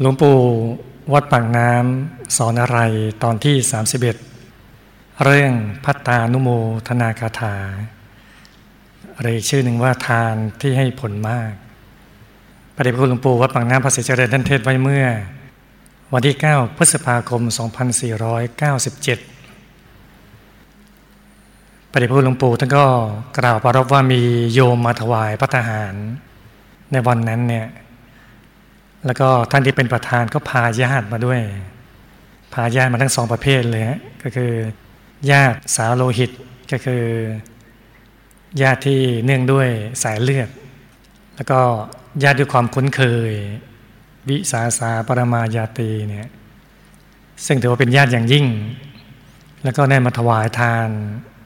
หลวงปู่วัดปากน้ำสอนอะไรตอนที่ 31 เรื่องพัตตานุโมธนาคาถาอะไรชื่อหนึ่งว่าทานที่ให้ผลมากพระเดชพระคุณหลวงปู่วัดปากน้ำพระศรีเจริญท่านเทศไว้เมื่อ วันที่ 9 พฤษภาคม 2497พระเดชพระคุณหลวงปู่ท่านก็กล่าวปรบว่ามีโยมมาถวายพระทหาร ในวันนั้นเนี่ย แล้วก็ท่านที่เป็นประธานก็พาญาติมาด้วย พาญาติมาทั้งสองประเภทเลยก็คือ ญาติสาวโลหิตก็คือ ญาติที่เนื่องด้วยสายเลือด แล้วก็ญาติด้วยความคุ้นเคย วิสาสาปรมาญาตีเนี่ยซึ่งถือว่าเป็นญาติอย่างยิ่ง แล้วก็ได้มาถวายทาน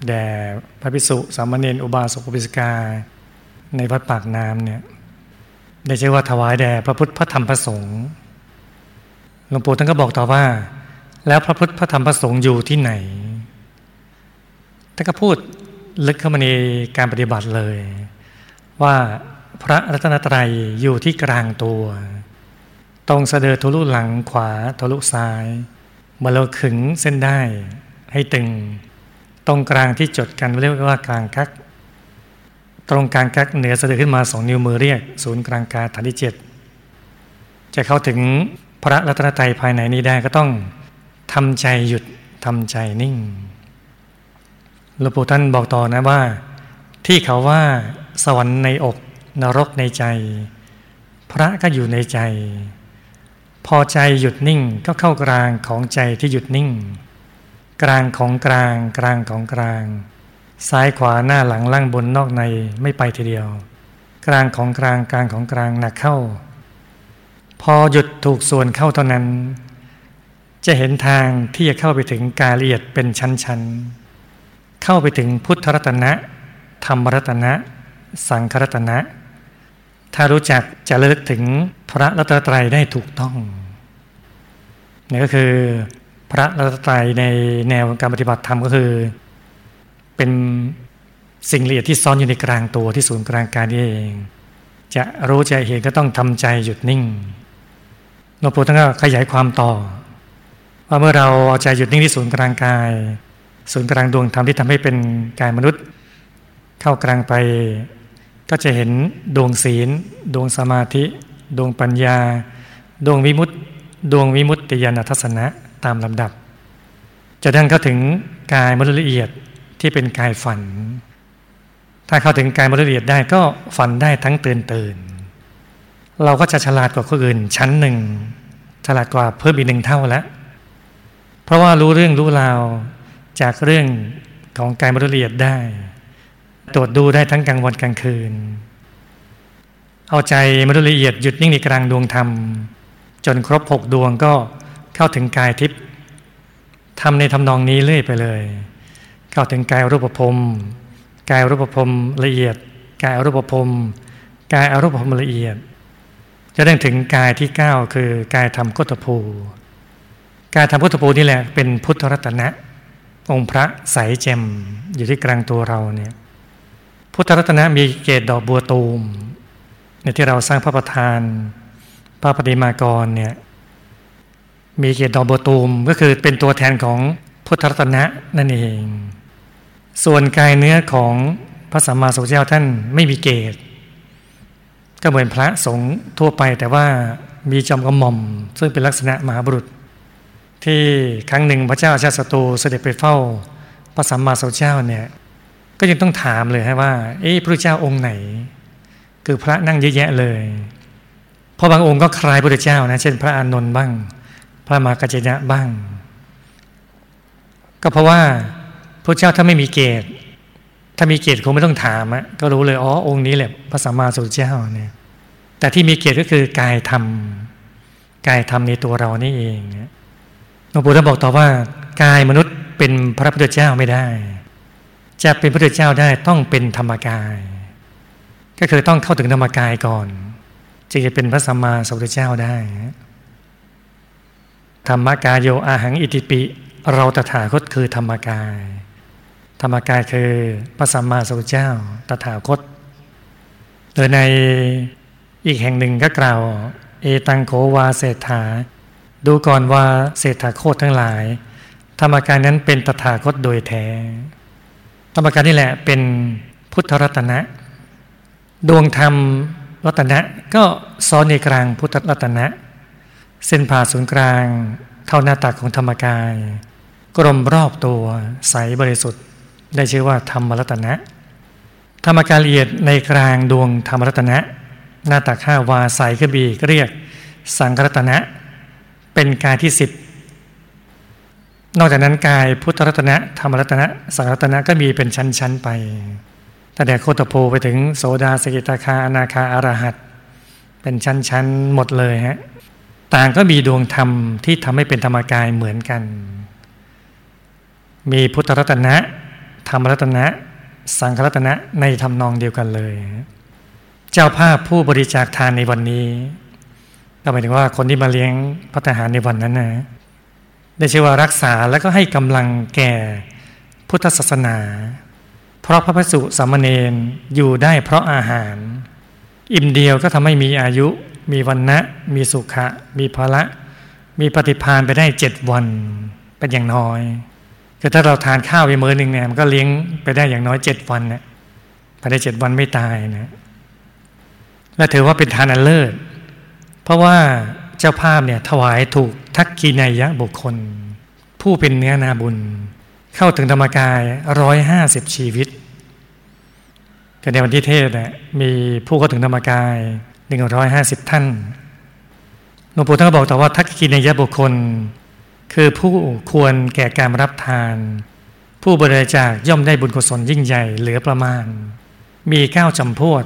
แด่พระภิกษุสามเณรอุบาสกอุบาสิกา ในวัดปากน้ำเนี่ย ได้ชื่อว่าถวายแด่พระพุทธพระธรรมพระสงฆ์หลวงปู่ท่านก็บอกต่อว่า แล้วพระพุทธพระธรรมพระสงฆ์อยู่ที่ไหนท่านก็พูดลึกเข้ามาในการปฏิบัติเลย ว่าพระรัตนตรัยอยู่ที่กลางตัว ตรงเสดอทะลุหลังขวาทะลุซ้ายเมื่อเราขึงเส้นได้ให้ตึง ตรงกลางที่จดกันเรียกว่ากลางกัก ตรงกลางกักเหนือสะดือขึ้นมาสองนิ้วมือเรียก ศูนย์กลางกายฐานที่เจ็ดจะเข้าถึงพระรัตนตรัยภายในนี้ได้ก็ต้องทำใจหยุดทำใจนิ่งหลวงปู่ท่านบอกต่อนะว่า ที่เขาว่าสวรรค์ในอกนรกในใจ พระก็อยู่ในใจ พอใจหยุดนิ่งก็เข้ากลางของใจที่หยุดนิ่ง กลางของกลางกลางของกลาง ซ้ายขวาหน้าหลังล่างบนนอกในไม่ไปทีเดียว กลางของกลางกลางของกลางหนักเข้า พอหยุดถูกส่วนเข้าเท่านั้น จะเห็นทางที่จะเข้าไปถึงกายละเอียดเป็นชั้นๆ เข้าไปถึงพุทธรัตนะ ธรรมรัตนะ สังครัตนะ ถ้ารู้จักจะเลิกถึงพระรัตนตรัยได้ถูกต้องนี่ก็คือพระรัตนตรัยในแนวการปฏิบัติธรรมก็คือ เป็นสิ่งละเอียดที่ซ่อนอยู่ในกลางตัวที่ศูนย์กลางกายนี่เอง จะรู้ใจเห็นก็ต้องทำใจหยุดนิ่งหลวงปู่ท่านก็ขยายความต่อว่าเมื่อเราเอาใจหยุดนิ่งที่ศูนย์กลางกาย ศูนย์กลางดวงธรรมที่ทำให้เป็นกายมนุษย์ เข้ากลางไป ก็จะเห็นดวงศีล ดวงสมาธิ ดวงปัญญา ดวงวิมุตติ ดวงวิมุตติญาณทัศนะตามลำดับจะดังเข้าถึงกายมนุษย์ละเอียด ที่เป็นกายฝัน ถ้าเข้าถึงกายมรละเอียดได้ก็ฝันได้ทั้งตื่นตื่น เราก็จะฉลาดกว่าคนอื่น ชั้นหนึ่งฉลาดกว่าเพิ่มอีกหนึ่งเท่าแล้ว เพราะว่ารู้เรื่องรู้ราวจากเรื่องของกายมรละเอียดได้ ตรวจดูได้ทั้งกลางวันกลางคืน เอาใจมรละเอียดหยุดนิ่งในกลางดวงธรรม จนครบหกดวงก็เข้าถึงกายทิพย์ทำในทำนองนี้เรื่อยไปเลย เข้าถึงกายรูปภพกายรูปภพละเอียด กายรูปภพกายอรูปภพละเอียด จะได้ถึงกายที่เก้าคือกายธรรมกุตภูกายธรรมกุตภูนี่แหละเป็นพุทธรัตนะ องค์พระใสแจ่มอยู่ที่กลางตัวเราเนี่ยพุทธรัตนะมีเกศดอกบัวตูมในที่เราสร้างพระประธาน พระปฏิมากรเนี่ยมีเกศดอกบัวตูมก็คือเป็นตัวแทนของพุทธรัตนะนั่นเอง ส่วนกายเนื้อของพระสัมมาสัมพุทธเจ้าท่านไม่มีเกศก็เหมือนพระสงฆ์ทั่วไป แต่ว่ามีจอมกระหม่อม ซึ่งเป็นลักษณะมหาบุรุษ ที่ครั้งหนึ่งพระเจ้าชาติศัตรูเสด็จไปเฝ้าพระสัมมาสัมพุทธเจ้าเนี่ยก็ยังต้องถามเลยฮะว่า เอ๊ะพระเจ้าองค์ไหน คือพระนั่งเยอะแยะเลยเพราะบางองค์ก็คล้ายพระเจ้านะ เช่น พระอานนท์บ้าง พระมากัจจยะบ้าง ก็เพราะว่า พระเจ้าถ้าไม่มีเกตถ้ามีเกตคงไม่ต้องถามอะก็รู้เลยอ๋อองค์นี้แหละพระสัมมาสัมพุทธเจ้าเนี่ยแต่ที่มีเกตก็คือกายธรรมกายธรรมในตัวเรานี่เองหลวงปู่ท่านบอกต่อว่ากายมนุษย์เป็นพระพุทธเจ้าไม่ได้ จะเป็นพระพุทธเจ้าได้ต้องเป็นธรรมกาย ก็คือต้องเข้าถึงธรรมกายก่อนจึงจะเป็นพระสัมมาสัมพุทธเจ้าได้ธรรมกายโยอาหังอิติปิ เราตถาคตคือธรรมกาย ธรรมกายคือพระสัมมาสัมพุทธเจ้าตถาคต โดยในอีกแห่งหนึ่งก็กล่าว เอตังโขวาเศรษฐา ดูก่อนว่าเศรษฐาโคตทั้งหลาย ธรรมกายนั้นเป็นตถาคตโดยแท้ ธรรมกายนี่แหละเป็นพุทธรัตนะ ดวงธรรมรัตนะก็ซ้อนในกลางพุทธรัตนะ เส้นผ่าศูนย์กลาง เท่าหน้าตักของธรรมกาย กลมรอบตัวใสบริสุทธิ์ ได้ชื่อว่าธรรมรัตนะธรรมกายละเอียดในกลางดวงธรรมรัตนะ หน้าตักห้าวาใสขึ้นบีกเรียก สังรัตนะ เป็นกายที่สิบนอกจากนั้นกายพุทธรัตนะธรรมรัตนะ สังรัตนะก็มีเป็นชั้นๆไปตั้งแต่โคตโพไปถึงโสดาสกิตาคาอนาคาอรหัตเป็นชั้นๆหมดเลยฮะต่างก็มีดวงธรรมที่ทำให้เป็นธรรมกายเหมือนกัน มีพุทธรัตนะ ธรรมรัตนะ สังฆรัตนะในทำนองเดียวกันเลย เจ้าภาพผู้บริจาคทานในวันนี้ก็หมายถึงว่าคนที่มาเลี้ยงพัฒหารในวันนั้นนะได้ชื่อว่ารักษาและก็ให้กำลังแก่พุทธศาสนา เพราะพระพสุสามเณรอยู่ได้เพราะอาหาร อิ่มเดียวก็ทำให้มีอายุ มีวันนะมีสุขะ มีภละ มีปฏิพานไปได้เจ็ดวันเป็นอย่างน้อย คือถ้าเราทานข้าวไปมื้อหนึ่งเนี่ยมันก็เลี้ยงไปได้อย่างน้อยเจ็ดวันเนี่ยไปได้เจ็ดวันไม่ตายนะและถือว่าเป็นทานอันเลิศ เพราะว่าเจ้าภาพเนี่ยถวายถูกทักกีนายะบุคคล ผู้เป็นเนื้อนาบุญ เข้าถึงธรรมกายร้อยห้าสิบชีวิตก็ในวันที่เทศเนะมีผู้เข้าถึงธรรมกายหนึ่งร้อยห้าสิบท่านหลวงปู่ท่านก็บอกแต่ว่าทักกีนายะบุคคล คือผู้ควรแก่การรับทาน ผู้บริจาคย่อมได้บุญกุศลยิ่งใหญ่เหลือประมาณ มีเก้าจำพวด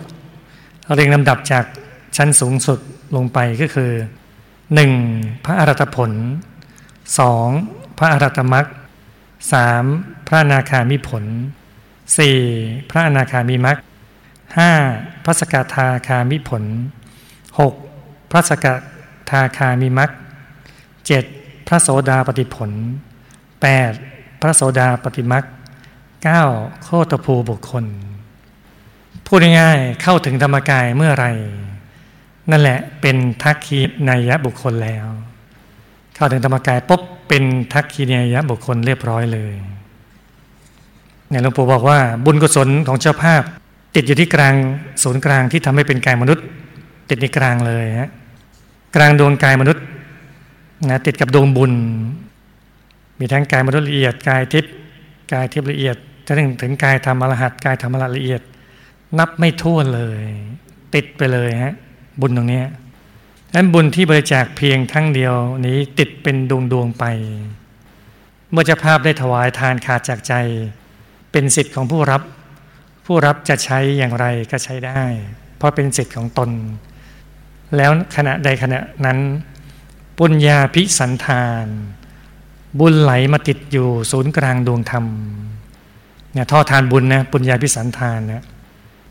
เรียงลำดับจากชั้นสูงสุดลงไปก็คือหนึ่งพระอรัตผลสองพระอรัตมรักสามพระนาคามิผลสี่พระอนาคามิมักห้าพระสกทาคามิผลหกพระสกทาคามิมักเจ็ด ระโสดาปฏิผลแปดพระโสดาปฏิมักเก้าโคตภูบุคคล พูดง่ายๆเข้าถึงธรรมกายเมื่อไร นั่นแหละเป็นทักคีนายะบุคคลแล้ว เข้าถึงธรรมกายปุ๊บเป็นทักคีนายะบุคคลเรียบร้อยเลยเนี่ยหลวงปู่บอกว่าบุญกุศลของเจ้าภาพ ติดอยู่ที่กลางศูนย์กลางที่ทำให้เป็นกายมนุษย์ ติดในกลางเลยฮะกลางดวงกายมนุษย์ นะติดกับดวงบุญ มีทั้งกายมนุษย์ละเอียด กายทิพย์กายทิพย์ละเอียดจะถึงถึงกายธรรมอรหัตกายธรรมละเอียด นับไม่ทั่วเลย ติดไปเลยฮะบุญตรงนี้นั้นบุญที่บริจาคเพียงทั้งเดียวนี้ติดเป็นดวงดวงไป เมื่อเจ้าภาพได้ถวายทานขาดจากใจ เป็นสิทธิ์ของผู้รับ ผู้รับจะใช้อย่างไรก็ใช้ได้ เพราะเป็นสิทธิ์ของตน แล้วขณะใดขณะนั้น ปุญญาพิสันทาน บุญไหลมาติดอยู่ศูนย์กลางดวงธรรมเนี่ยท่อทานบุญนะปุญญาพิสันทานนะ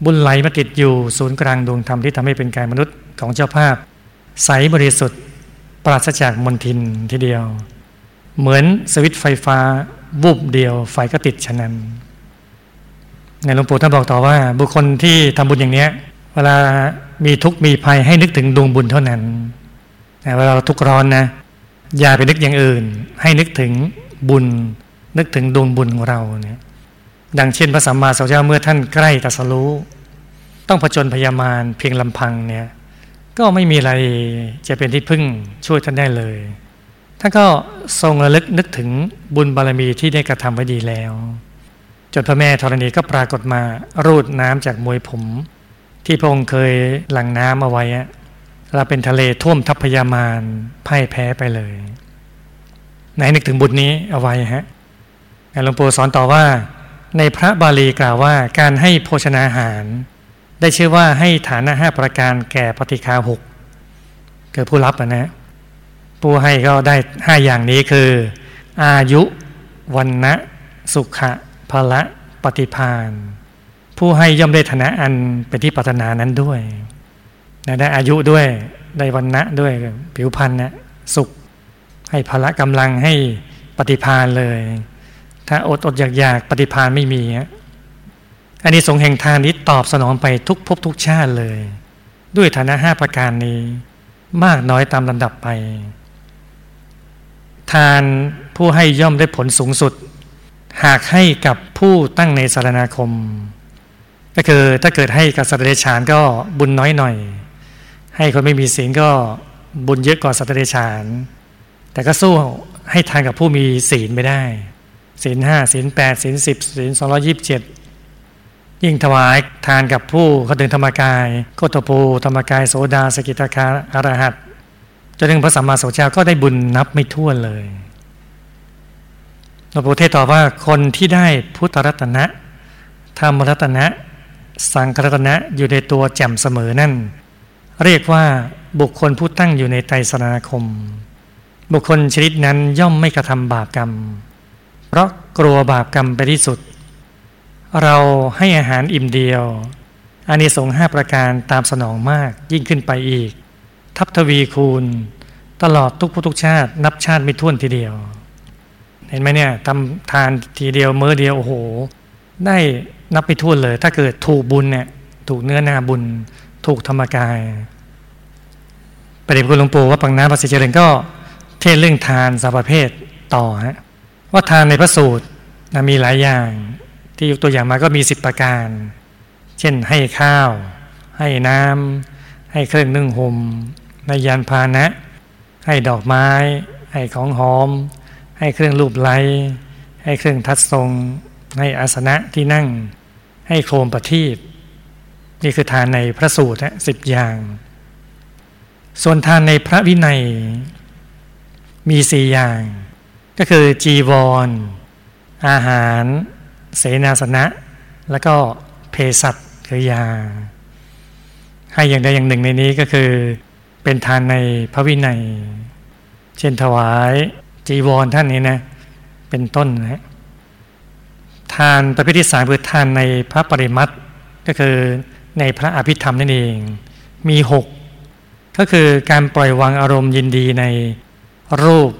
บุญไหลมาติดอยู่ศูนย์กลางดวงธรรมที่ทำให้เป็นกายมนุษย์ของเจ้าภาพ ใสบริสุทธิ์ปราศจากมลทินทีเดียว เหมือนสวิตไฟฟ้าบุบเดียว ไฟก็ติดฉะนั้นในหลวงปู่ท่านบอกต่อว่า บุคคลที่ทำบุญอย่างเนี้ย เวลามีทุกข์มีภัยให้นึกถึงดวงบุญเท่านั้น เวลาเราทุกข์ร้อนนะอย่าไปนึกอย่างอื่น ให้นึกถึงบุญ นึกถึงดวงบุญของเราเนี่ยดังเช่นพระสัมมาสัมพุทธเจ้าเมื่อท่านใกล้ตรัสรู้ ต้องผจญพยามารเพียงลำพังเนี่ยก็ไม่มีอะไรจะเป็นที่พึ่งช่วยท่านได้เลยท่านก็ทรงระลึกนึกถึงบุญบารมีที่ได้กระทำไว้ดีแล้ว จนพระแม่ธรณีก็ปรากฏมารูดน้ำจากมวยผม ที่พระองค์เคยหลั่งน้ำเอาไว้ เราเป็นทะเลท่วมทัพพยามารพ่ายแพ้ไปเลย ไหนนึกถึงบุญนี้เอาไว้ฮะหลวงปู่สอนต่อว่า ในพระบาลีกล่าวว่าการให้โภชนาอาหาร ได้ชื่อว่าให้ฐานะห้าประการแก่ปฏิคาหกเกิดผู้รับนะ ผู้ให้ก็ได้ห้าอย่างนี้คือ อายุวันนะสุขะพละปฏิพานผู้ให้ย่อมได้ฐานะอันเป็นที่ปรารถนานั้นด้วย ได้อายุด้วยได้วันนะด้วยผิวพรรณนะสุข ให้พละกำลังให้ปฏิพานเลย ถ้าอดอดอยากอยากปฏิพานไม่มีอันนี้สงแห่งทานนี้ตอบสนองไปทุกภพทุกชาติเลย ด้วยฐานะห้าประการนี้ มากน้อยตามลำดับไป ทานผู้ให้ย่อมได้ผลสูงสุด หากให้กับผู้ตั้งในสารนาคม ก็คือถ้าเกิดให้กับสัตว์เดรัจฉานก็บุญน้อยหน่อย ให้คนไม่มีศีลก็บุญเยอะกว่าสัตว์เดรัจฉาน แต่ก็สู้ให้ทานกับผู้มีศีลไม่ได้ ศีลห้าศีลแปดศีลสิบศีลสองร้อยิบเจ็ดยิ่งถวายทานกับผู้เขาถึงธรรมกายโคตภูธรรมกายโสดาสกิตาคาอรหัตจนถึงพระสัมมาสัมพุทธเจ้าก็ได้บุญนับไม่ถ้วนเลยหลวงปู่เทศตอบว่าคนที่ได้พุทธรัตนะธรรมรัตนะ สังฆรัตนะอยู่ในตัวแจ่มเสมอนั่น เรียกว่าบุคคลผู้ตั้งอยู่ในไตรสนาคม บุคคลชนิดนั้นย่อมไม่กระทำบาปกรรม เพราะกลัวบาปกรรมไปที่สุด เราให้อาหารอิ่มเดียวอานิสงส์ห้าประการตามสนองมากยิ่งขึ้นไปอีก ทับทวีคูณ ตลอดทุกพุทุกชาติ นับชาติไม่ท้วนทีเดียว เห็นไหมเนี่ยทำทานทีเดียวเมื่อเดียวโอ้โห ได้นับไม่ท้วนเลย ถ้าเกิดถูกบุญเนี่ยถูกเนื้อนาบุญ ถูกธรรมกาย ประเด็นคุณหลวงปู่ว่าปังน้ำภาษีเจริญก็เทศเรื่องทานสารประเภทต่อฮะว่าทานในพระสูตรมีหลายอย่าง ที่ยกตัวอย่างมาก็มีสิบประการ เช่นให้ข้าว ให้น้ำให้เครื่องนึ่งห่มในยานพาหนะ ให้ดอกไม้ ให้ของหอม ให้เครื่องรูปไล้ให้เครื่องทัดทรง ให้อาสนะที่นั่ง ให้โคมประทีปนี่คือทานในพระสูตรสิบอย่าง ส่วนทานในพระวินัย มีสี่อย่าง ก็คือจีวรอาหาร เสนาสนะ แล้วก็เภสัชคือยา ให้อย่างใดอย่างหนึ่งในนี้ก็คือเป็นทานในพระวินัย เช่นถวายจีวรท่านนี้นะ เป็นต้นนะทานประเภทที่สามคือทานในพระปริมัติก็คือในพระอภิธรรมนั่นเอง มีหก ก็คือการปล่อยวางอารมณ์ยินดีในรูป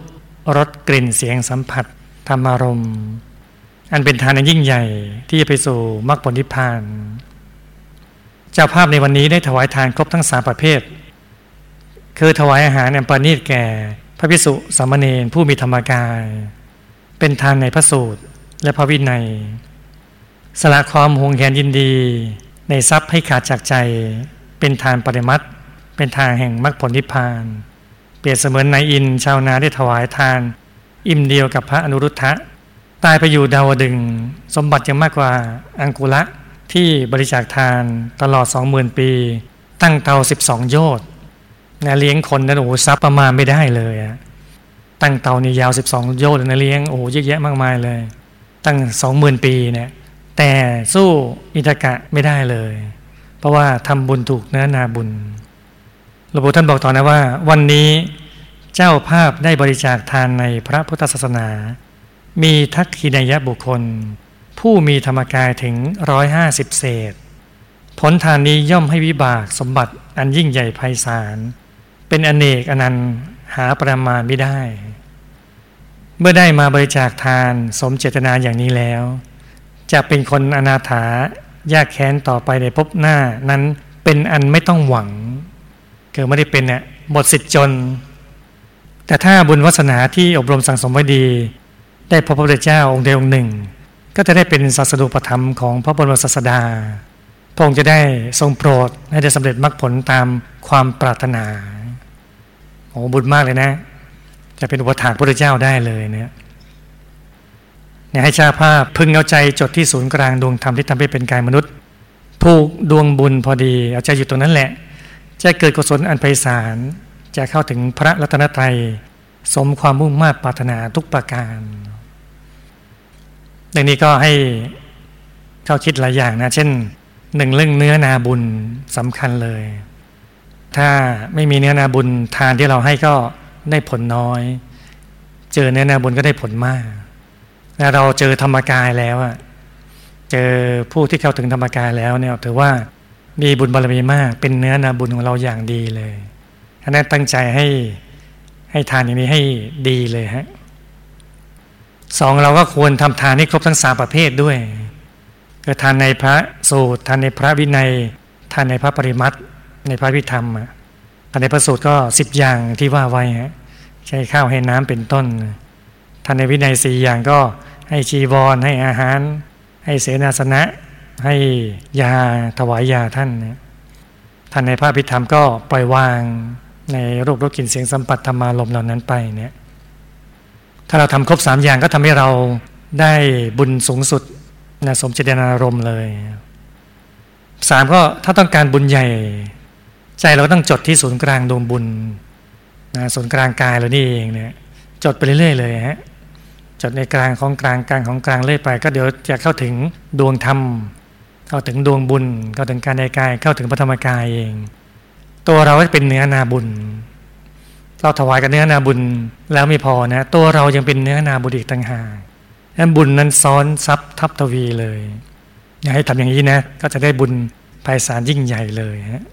รสกลิ่นเสียงสัมผัสธรรมารมณ์อันเป็นทานอันยิ่งใหญ่ที่จะไปสู่มรรคผลนิพพาน เจ้าภาพในวันนี้ได้ถวายทานครบทั้งสามประเภท คือถวายอาหารอันประณีตแก่ พระพิสุสามเณรผู้มีธรรมกาย เป็นทานในพระสูตรและพระวินัย สละความหวงแหนยินดีในทรัพย์ให้ขาดจากใจเป็นทานปริมัติ เป็นทางแห่งมรรคผลนิพพาน เปรียบเสมือนนายอินชาวนาได้ถวายทาน อิ่มเดียวกับพระอนุรุทธะตายไปอยู่ดาวดึง สมบัติยังมากกว่าอังกุละที่บริจาคทานตลอดสองหมื่นปี ตั้งเตาสิบสองโยชน์นะเลี้ยงคนนั้นโอ้โหซับประมาณไม่ได้เลยอะตั้งเตานี่ยาวสิบสองโยชน์นะเลี้ยงโอ้โหเยอะแยะมากมายเลย ตั้งสองหมื่นปีเนี่ยแต่สู้อิตกะไม่ได้เลย เพราะว่าทำบุญถูกเนื้อนาบุญ หลวงปู่ท่านบอกต่อนะว่า วันนี้เจ้าภาพได้บริจาคทานในพระพุทธศาสนา มีทักขินายะบุคคล ผู้มีธรรมกายถึงร้อยห้าสิบเศษ ผลทานนี้ย่อมให้วิบากสมบัติอันยิ่งใหญ่ไพศาล เป็นอเนกอนันต์หาประมาณไม่ได้ เมื่อได้มาบริจาคทานสมเจตนาอย่างนี้แล้ว จะเป็นคนอนาถายากแค้นต่อไปในภพหน้านั้นเป็นอันไม่ต้องหวัง เกิดไม่ได้เป็นเนี่ยหมดสิทธิ์จน แต่ถ้าบุญวัสนาที่อบรมสั่งสมไว้ดี ได้พบพระพุทธเจ้าองค์เดียวองค์หนึ่ง ก็จะได้เป็นศาสดูปธรรมของพระบรมศาสดาพระองค์จะได้ทรงโปรดให้ได้สำเร็จมรรคผลตามความปรารถนาโอ้บุญมากเลยนะ จะเป็นอุปถากพระพุทธเจ้าได้เลยเนี่ยเนี่ยให้ชาภาพพึงเอาใจจดที่ศูนย์กลางดวงธรรมที่ทำให้เป็นกายมนุษย์ผูกดวงบุญพอดี เอาใจอยู่ตรงนั้นแหละ จะเกิดกุศลอันไพศาลจะเข้าถึงพระรัตนตรัย สมความมุ่งมา่ปรารถนาทุกประการดังนี้ก็ให้เข้าคิดหลายอย่างนะ เช่นหนึ่งเรื่องเนื้อนาบุญสำคัญเลย ถ้าไม่มีเนื้อนาบุญทานที่เราให้ก็ได้ผลน้อย เจอเนื้อนาบุญก็ได้ผลมากแล้วเราเจอธรรมกายแล้วอะเจอผู้ที่เข้าถึงธรรมกายแล้วเนี่ยถือว่า มีบุญบารมีมาก เป็นเนื้อนาบุญของเราอย่างดีเลยอันนั้นตั้งใจให้ให้ทานอย่างนี้ให้ดีเลยฮะสองเราก็ควรทำทานให้ครบทั้งสามประเภทด้วยคือทานในพระสูตรทานในพระวินัย ทานในพระปริมัติในพระวิธรรมภายในพระสูตรก็สิบอย่างที่ว่าไว้ฮะใช้ข้าวให้น้ำเป็นต้นทานในวินัยสี่อย่างก็ให้ชีวรให้อาหาร ให้เสนาสนะ ให้ยาถวายยาท่านท่านในพระพิธรรมก็ปล่อยวางในรูปรสกลิ่นเสียงสัมผัสธรรมารมเหล่านั้นไปเนี่ยถ้าเราทำครบสามอย่างก็ทำให้เราได้บุญสูงสุดนะสมเจตนารมณ์เลยสามก็ถ้าต้องการบุญใหญ่ ใจเราต้องจดที่ศูนย์กลางดวงบุญนะศูนย์กลางกายเรานี่เองเนี่ยจดไปเรื่อยๆเลยฮะจดในกลางของกลางกลางของกลางเรื่อยไป ก็เดี๋ยวจะเข้าถึงดวงธรรม เข้าถึงดวงบุญ เข้าถึงการในกาย เข้าถึงพระธรรมกายเอง ตัวเราก็เป็นเนื้อนาบุญ เราถวายกับเนื้อนาบุญแล้วไม่พอนะ ตัวเรายังเป็นเนื้อนาบุญอีกต่างหากนั้นบุญนั้นซ้อนซับทับทวีเลย อยากให้ทำอย่างนี้นะ ก็จะได้บุญภายสารยิ่งใหญ่เลยฮะ